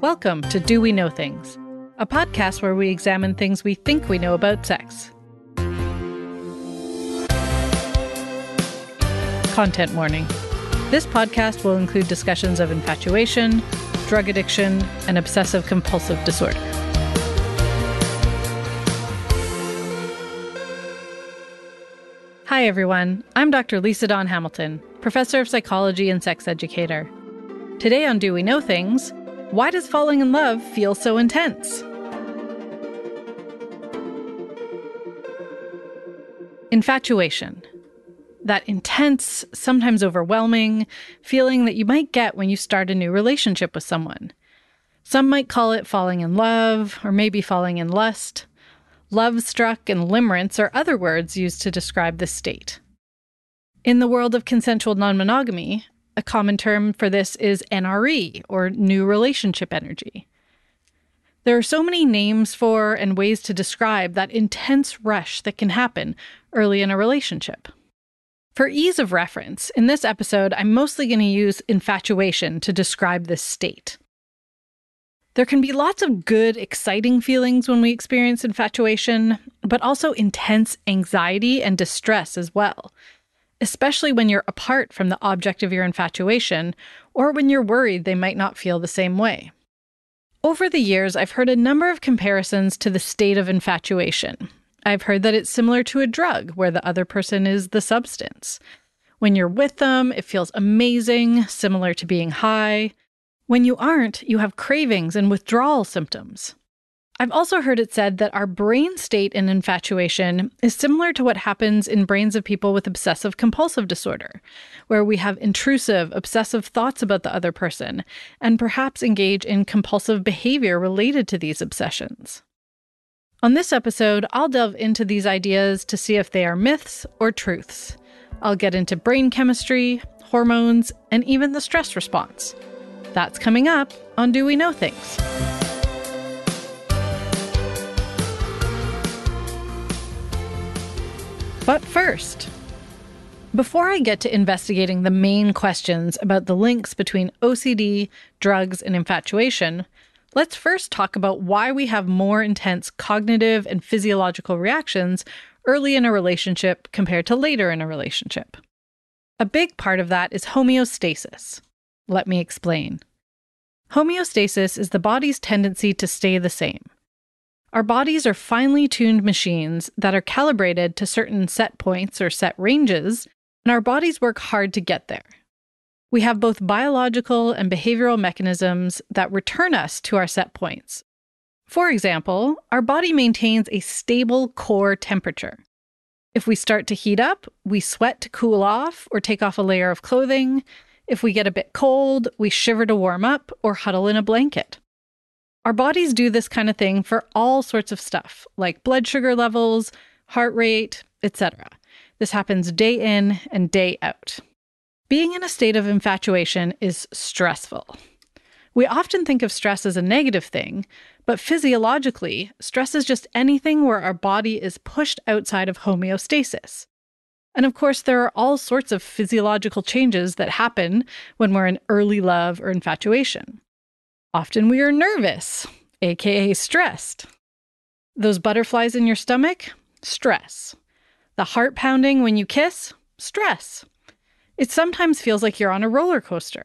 Welcome to Do We Know Things, a podcast where we examine things we think we know about sex. Content warning this podcast will include discussions of infatuation, drug addiction, and obsessive compulsive disorder. Hi, everyone. I'm Dr. Lisa Dawn Hamilton, professor of psychology and sex educator. Today on Do We Know Things, why does falling in love feel so intense? Infatuation. That intense, sometimes overwhelming feeling that you might get when you start a new relationship with someone. Some might call it falling in love, or maybe falling in lust. Love struck and limerence are other words used to describe this state. In the world of consensual non monogamy, a common term for this is NRE, or new relationship energy. There are so many names for and ways to describe that intense rush that can happen early in a relationship. For ease of reference, in this episode, I'm mostly going to use infatuation to describe this state. There can be lots of good, exciting feelings when we experience infatuation, but also intense anxiety and distress as well especially when you're apart from the object of your infatuation or when you're worried they might not feel the same way. Over the years, I've heard a number of comparisons to the state of infatuation. I've heard that it's similar to a drug where the other person is the substance. When you're with them, it feels amazing, similar to being high. When you aren't, you have cravings and withdrawal symptoms. I've also heard it said that our brain state in infatuation is similar to what happens in brains of people with obsessive compulsive disorder, where we have intrusive, obsessive thoughts about the other person and perhaps engage in compulsive behavior related to these obsessions. On this episode, I'll delve into these ideas to see if they are myths or truths. I'll get into brain chemistry, hormones, and even the stress response. That's coming up on Do We Know Things? But first, before I get to investigating the main questions about the links between OCD, drugs, and infatuation, let's first talk about why we have more intense cognitive and physiological reactions early in a relationship compared to later in a relationship. A big part of that is homeostasis. Let me explain. Homeostasis is the body's tendency to stay the same. Our bodies are finely tuned machines that are calibrated to certain set points or set ranges, and our bodies work hard to get there. We have both biological and behavioral mechanisms that return us to our set points. For example, our body maintains a stable core temperature. If we start to heat up, we sweat to cool off or take off a layer of clothing. If we get a bit cold, we shiver to warm up or huddle in a blanket. Our bodies do this kind of thing for all sorts of stuff, like blood sugar levels, heart rate, etc. This happens day in and day out. Being in a state of infatuation is stressful. We often think of stress as a negative thing, but physiologically, stress is just anything where our body is pushed outside of homeostasis. And of course, there are all sorts of physiological changes that happen when we're in early love or infatuation. Often we are nervous, aka stressed. Those butterflies in your stomach? Stress. The heart pounding when you kiss? Stress. It sometimes feels like you're on a roller coaster.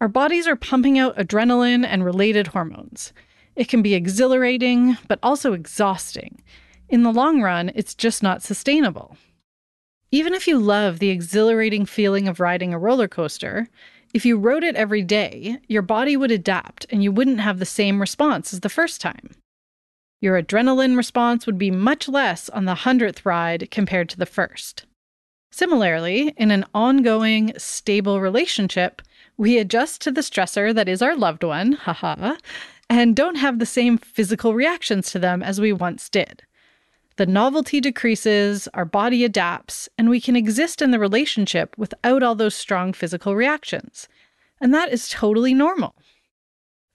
Our bodies are pumping out adrenaline and related hormones. It can be exhilarating, but also exhausting. In the long run, it's just not sustainable. Even if you love the exhilarating feeling of riding a roller coaster, if you rode it every day, your body would adapt and you wouldn't have the same response as the first time. Your adrenaline response would be much less on the 100th ride compared to the first. Similarly, in an ongoing, stable relationship, we adjust to the stressor that is our loved one, haha, and don't have the same physical reactions to them as we once did. The novelty decreases, our body adapts, and we can exist in the relationship without all those strong physical reactions. And that is totally normal.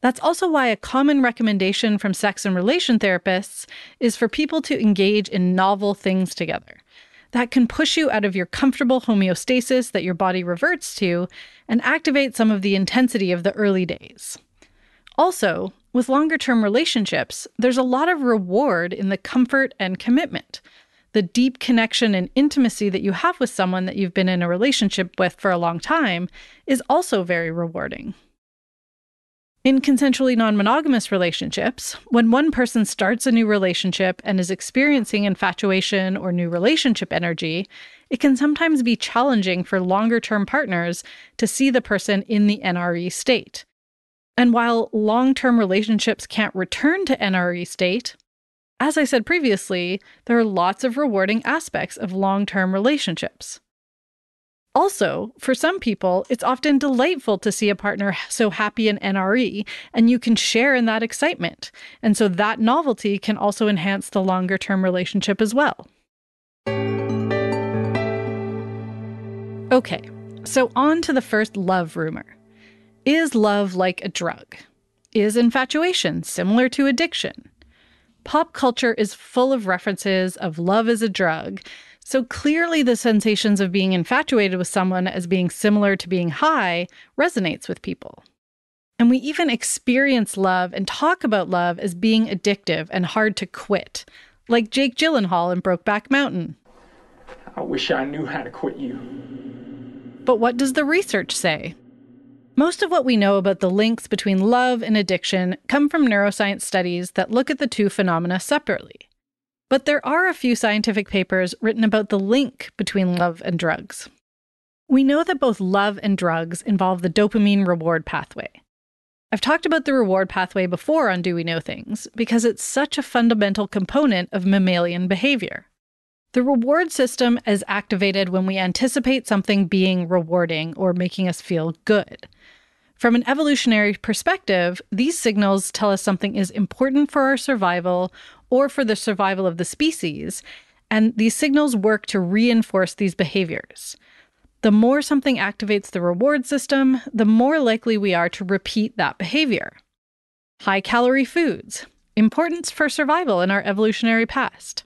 That's also why a common recommendation from sex and relation therapists is for people to engage in novel things together. that can push you out of your comfortable homeostasis that your body reverts to and activate some of the intensity of the early days. Also, with longer term relationships, there's a lot of reward in the comfort and commitment. The deep connection and intimacy that you have with someone that you've been in a relationship with for a long time is also very rewarding. In consensually non monogamous relationships, when one person starts a new relationship and is experiencing infatuation or new relationship energy, it can sometimes be challenging for longer term partners to see the person in the NRE state. And while long term relationships can't return to NRE state, as I said previously, there are lots of rewarding aspects of long term relationships. Also, for some people, it's often delightful to see a partner so happy in NRE, and you can share in that excitement. And so that novelty can also enhance the longer term relationship as well. Okay, so on to the first love rumor. Is love like a drug? Is infatuation similar to addiction? Pop culture is full of references of love as a drug, so clearly, the sensations of being infatuated with someone as being similar to being high resonates with people. And we even experience love and talk about love as being addictive and hard to quit, like Jake Gyllenhaal in Brokeback Mountain. I wish I knew how to quit you. But what does the research say? Most of what we know about the links between love and addiction come from neuroscience studies that look at the two phenomena separately. But there are a few scientific papers written about the link between love and drugs. We know that both love and drugs involve the dopamine reward pathway. I've talked about the reward pathway before on Do We Know Things because it's such a fundamental component of mammalian behavior. The reward system is activated when we anticipate something being rewarding or making us feel good. From an evolutionary perspective, these signals tell us something is important for our survival or for the survival of the species, and these signals work to reinforce these behaviors. The more something activates the reward system, the more likely we are to repeat that behavior. High calorie foods, importance for survival in our evolutionary past.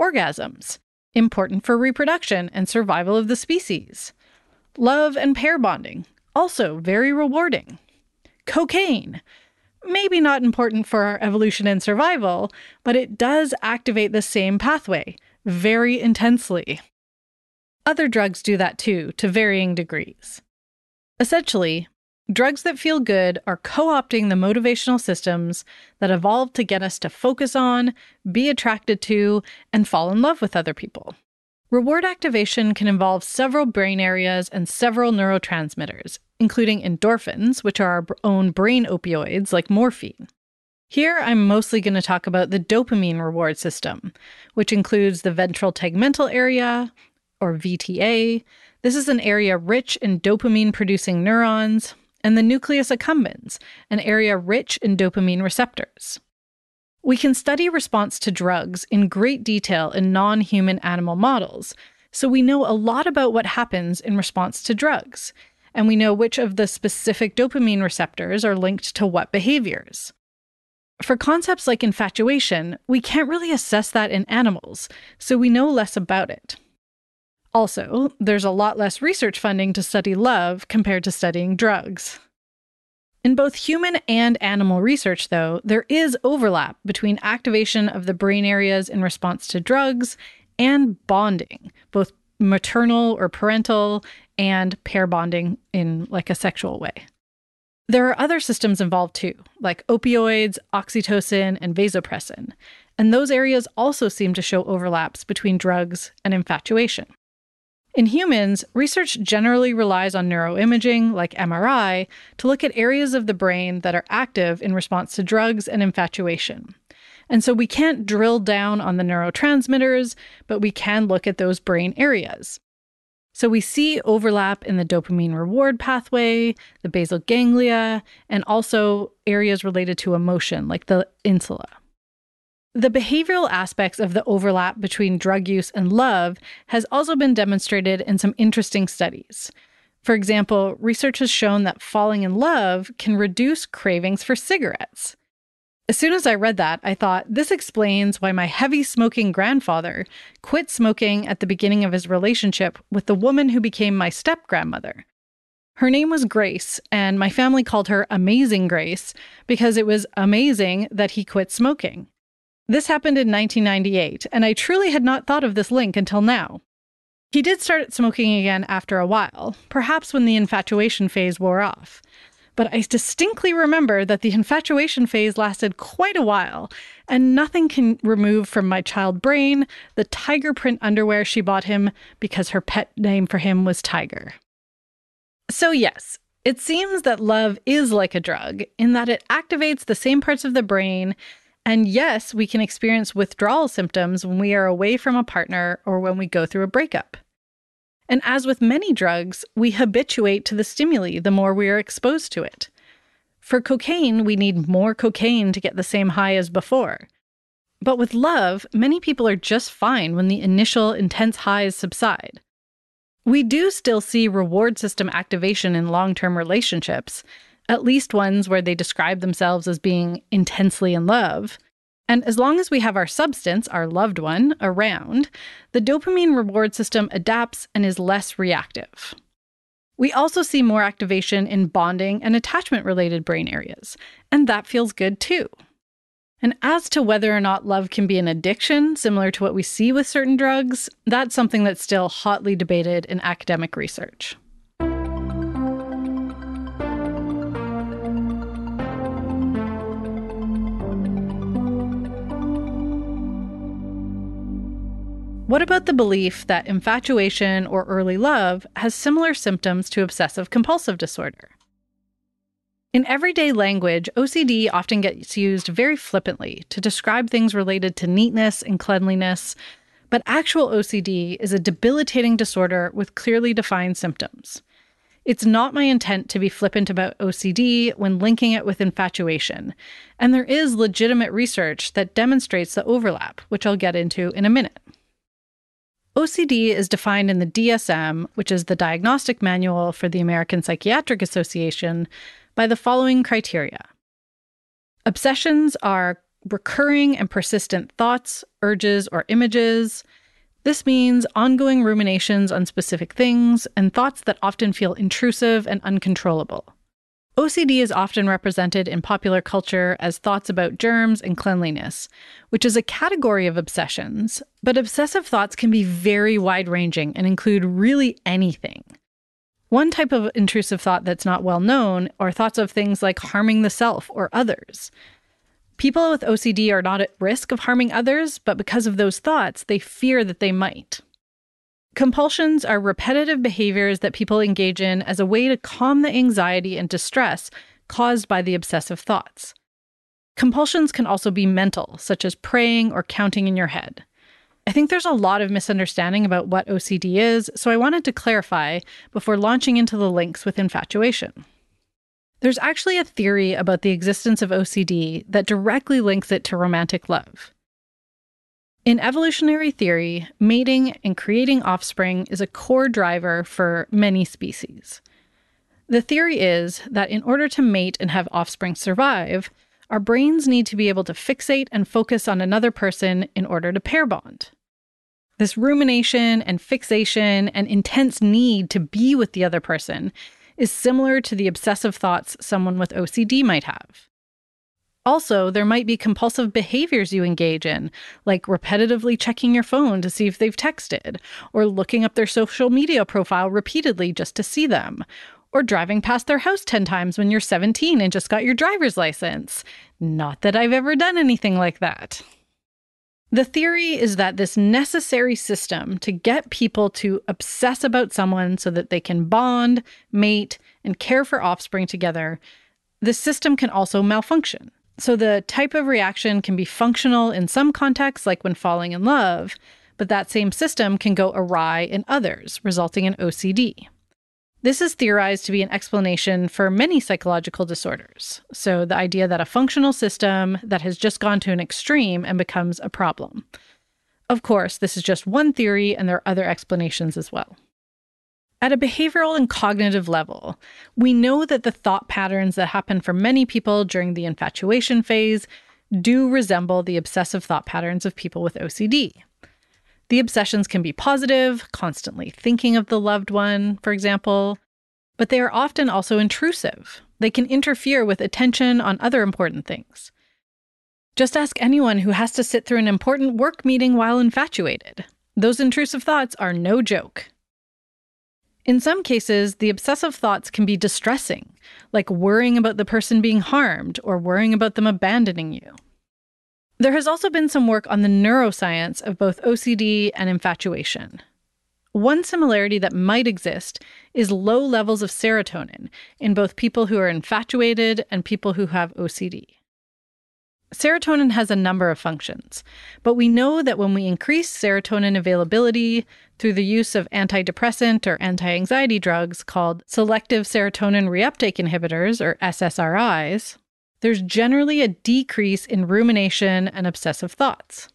Orgasms, important for reproduction and survival of the species. Love and pair bonding, also very rewarding. Cocaine. Maybe not important for our evolution and survival, but it does activate the same pathway very intensely. Other drugs do that too, to varying degrees. Essentially, drugs that feel good are co opting the motivational systems that evolved to get us to focus on, be attracted to, and fall in love with other people. Reward activation can involve several brain areas and several neurotransmitters, including endorphins, which are our own brain opioids like morphine. Here, I'm mostly going to talk about the dopamine reward system, which includes the ventral tegmental area, or VTA. This is an area rich in dopamine producing neurons, and the nucleus accumbens, an area rich in dopamine receptors. We can study response to drugs in great detail in non human animal models, so we know a lot about what happens in response to drugs, and we know which of the specific dopamine receptors are linked to what behaviors. For concepts like infatuation, we can't really assess that in animals, so we know less about it. Also, there's a lot less research funding to study love compared to studying drugs. In both human and animal research, though, there is overlap between activation of the brain areas in response to drugs and bonding, both maternal or parental and pair bonding in like a sexual way. There are other systems involved too, like opioids, oxytocin, and vasopressin, and those areas also seem to show overlaps between drugs and infatuation. In humans, research generally relies on neuroimaging, like MRI, to look at areas of the brain that are active in response to drugs and infatuation. And so we can't drill down on the neurotransmitters, but we can look at those brain areas. So we see overlap in the dopamine reward pathway, the basal ganglia, and also areas related to emotion, like the insula. The behavioral aspects of the overlap between drug use and love has also been demonstrated in some interesting studies. For example, research has shown that falling in love can reduce cravings for cigarettes. As soon as I read that, I thought this explains why my heavy smoking grandfather quit smoking at the beginning of his relationship with the woman who became my step grandmother. Her name was Grace, and my family called her Amazing Grace because it was amazing that he quit smoking. This happened in 1998, and I truly had not thought of this link until now. He did start smoking again after a while, perhaps when the infatuation phase wore off. But I distinctly remember that the infatuation phase lasted quite a while, and nothing can remove from my child brain the tiger print underwear she bought him because her pet name for him was Tiger. So, yes, it seems that love is like a drug in that it activates the same parts of the brain. And yes, we can experience withdrawal symptoms when we are away from a partner or when we go through a breakup. And as with many drugs, we habituate to the stimuli the more we are exposed to it. For cocaine, we need more cocaine to get the same high as before. But with love, many people are just fine when the initial intense highs subside. We do still see reward system activation in long term relationships, at least ones where they describe themselves as being intensely in love. And as long as we have our substance, our loved one, around, the dopamine reward system adapts and is less reactive. We also see more activation in bonding and attachment related brain areas, and that feels good too. And as to whether or not love can be an addiction, similar to what we see with certain drugs, that's something that's still hotly debated in academic research. What about the belief that infatuation or early love has similar symptoms to obsessive compulsive disorder? In everyday language, OCD often gets used very flippantly to describe things related to neatness and cleanliness, but actual OCD is a debilitating disorder with clearly defined symptoms. It's not my intent to be flippant about OCD when linking it with infatuation, and there is legitimate research that demonstrates the overlap, which I'll get into in a minute. OCD is defined in the DSM, which is the Diagnostic Manual for the American Psychiatric Association, by the following criteria Obsessions are recurring and persistent thoughts, urges, or images. This means ongoing ruminations on specific things and thoughts that often feel intrusive and uncontrollable. OCD is often represented in popular culture as thoughts about germs and cleanliness, which is a category of obsessions, but obsessive thoughts can be very wide ranging and include really anything. One type of intrusive thought that's not well known are thoughts of things like harming the self or others. People with OCD are not at risk of harming others, but because of those thoughts, they fear that they might. Compulsions are repetitive behaviors that people engage in as a way to calm the anxiety and distress caused by the obsessive thoughts. Compulsions can also be mental, such as praying or counting in your head. I think there's a lot of misunderstanding about what OCD is, so I wanted to clarify before launching into the links with infatuation. There's actually a theory about the existence of OCD that directly links it to romantic love. In evolutionary theory, mating and creating offspring is a core driver for many species. The theory is that in order to mate and have offspring survive, our brains need to be able to fixate and focus on another person in order to pair bond. This rumination and fixation and intense need to be with the other person is similar to the obsessive thoughts someone with OCD might have. Also, there might be compulsive behaviors you engage in, like repetitively checking your phone to see if they've texted, or looking up their social media profile repeatedly just to see them, or driving past their house 10 times when you're 17 and just got your driver's license. Not that I've ever done anything like that. The theory is that this necessary system to get people to obsess about someone so that they can bond, mate, and care for offspring together, this system can also malfunction. So the type of reaction can be functional in some contexts, like when falling in love, but that same system can go awry in others, resulting in OCD. This is theorized to be an explanation for many psychological disorders. So, the idea that a functional system that has just gone to an extreme and becomes a problem. Of course, this is just one theory, and there are other explanations as well. At a behavioral and cognitive level, we know that the thought patterns that happen for many people during the infatuation phase do resemble the obsessive thought patterns of people with OCD. The obsessions can be positive, constantly thinking of the loved one, for example, but they are often also intrusive. They can interfere with attention on other important things. Just ask anyone who has to sit through an important work meeting while infatuated. Those intrusive thoughts are no joke. In some cases, the obsessive thoughts can be distressing, like worrying about the person being harmed or worrying about them abandoning you. There has also been some work on the neuroscience of both OCD and infatuation. One similarity that might exist is low levels of serotonin in both people who are infatuated and people who have OCD. Serotonin has a number of functions, but we know that when we increase serotonin availability through the use of antidepressant or anti anxiety drugs called selective serotonin reuptake inhibitors, or SSRIs, there's generally a decrease in rumination and obsessive thoughts.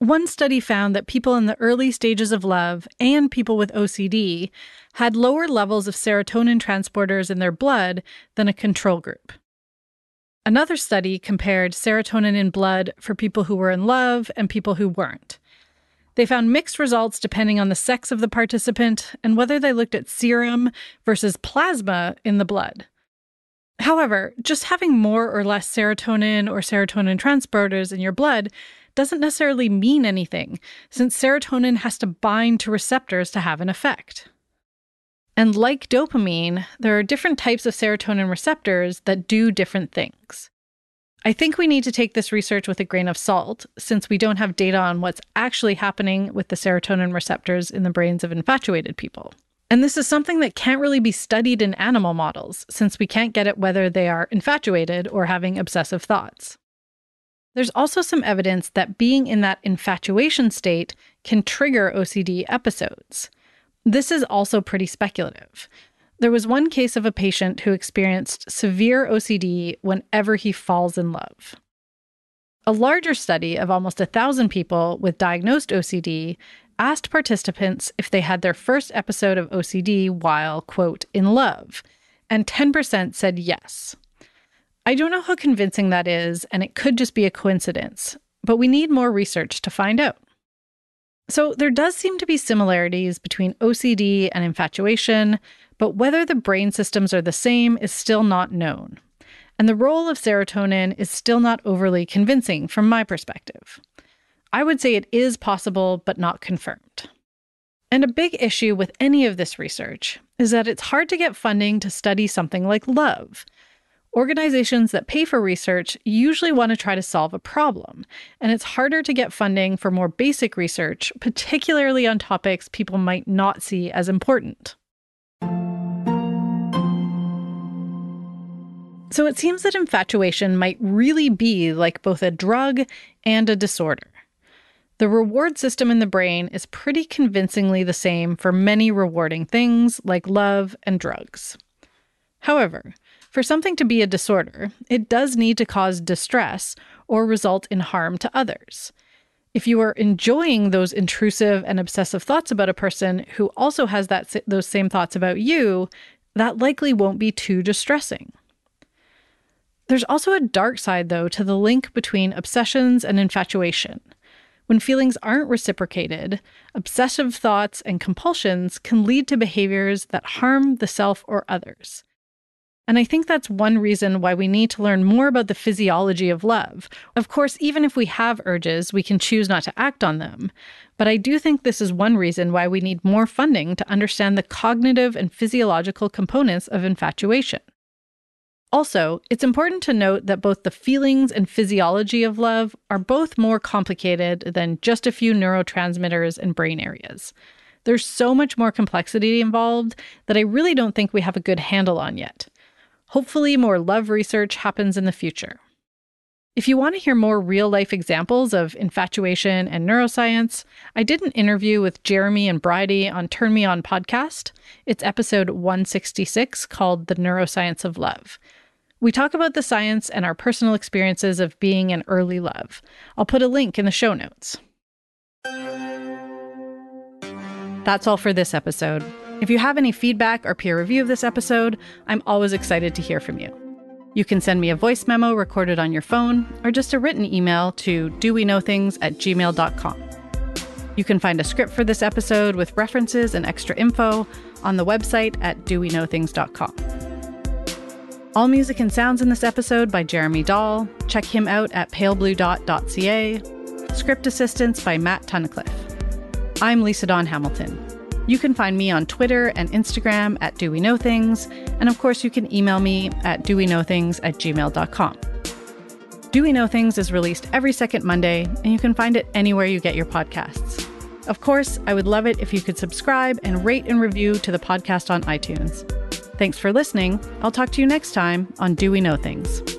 One study found that people in the early stages of love and people with OCD had lower levels of serotonin transporters in their blood than a control group. Another study compared serotonin in blood for people who were in love and people who weren't. They found mixed results depending on the sex of the participant and whether they looked at serum versus plasma in the blood. However, just having more or less serotonin or serotonin transporters in your blood doesn't necessarily mean anything, since serotonin has to bind to receptors to have an effect. And like dopamine, there are different types of serotonin receptors that do different things. I think we need to take this research with a grain of salt, since we don't have data on what's actually happening with the serotonin receptors in the brains of infatuated people. And this is something that can't really be studied in animal models, since we can't get at whether they are infatuated or having obsessive thoughts. There's also some evidence that being in that infatuation state can trigger OCD episodes. This is also pretty speculative. There was one case of a patient who experienced severe OCD whenever he falls in love. A larger study of almost a thousand people with diagnosed OCD asked participants if they had their first episode of OCD while, quote, in love, and 10% said yes. I don't know how convincing that is, and it could just be a coincidence, but we need more research to find out. So, there does seem to be similarities between OCD and infatuation, but whether the brain systems are the same is still not known. And the role of serotonin is still not overly convincing from my perspective. I would say it is possible, but not confirmed. And a big issue with any of this research is that it's hard to get funding to study something like love, Organizations that pay for research usually want to try to solve a problem, and it's harder to get funding for more basic research, particularly on topics people might not see as important. So it seems that infatuation might really be like both a drug and a disorder. The reward system in the brain is pretty convincingly the same for many rewarding things like love and drugs. However, for something to be a disorder, it does need to cause distress or result in harm to others. If you are enjoying those intrusive and obsessive thoughts about a person who also has that those same thoughts about you, that likely won't be too distressing. There's also a dark side though to the link between obsessions and infatuation. When feelings aren't reciprocated, obsessive thoughts and compulsions can lead to behaviors that harm the self or others. And I think that's one reason why we need to learn more about the physiology of love. Of course, even if we have urges, we can choose not to act on them. But I do think this is one reason why we need more funding to understand the cognitive and physiological components of infatuation. Also, it's important to note that both the feelings and physiology of love are both more complicated than just a few neurotransmitters and brain areas. There's so much more complexity involved that I really don't think we have a good handle on yet. Hopefully, more love research happens in the future. If you want to hear more real life examples of infatuation and neuroscience, I did an interview with Jeremy and Bryde on Turn Me On podcast. It's episode 166 called The Neuroscience of Love. We talk about the science and our personal experiences of being in early love. I'll put a link in the show notes. That's all for this episode. If you have any feedback or peer review of this episode, I'm always excited to hear from you. You can send me a voice memo recorded on your phone or just a written email to doweknowthings at gmail.com. You can find a script for this episode with references and extra info on the website at doweknowthings.com. All music and sounds in this episode by Jeremy Dahl. Check him out at paleblue.ca. Script assistance by Matt Tunnicliffe. I'm Lisa Dawn Hamilton. You can find me on Twitter and Instagram at Do We Know Things, and of course, you can email me at doweknowthings at gmail.com. Do We Know Things is released every second Monday, and you can find it anywhere you get your podcasts. Of course, I would love it if you could subscribe and rate and review to the podcast on iTunes. Thanks for listening. I'll talk to you next time on Do We Know Things.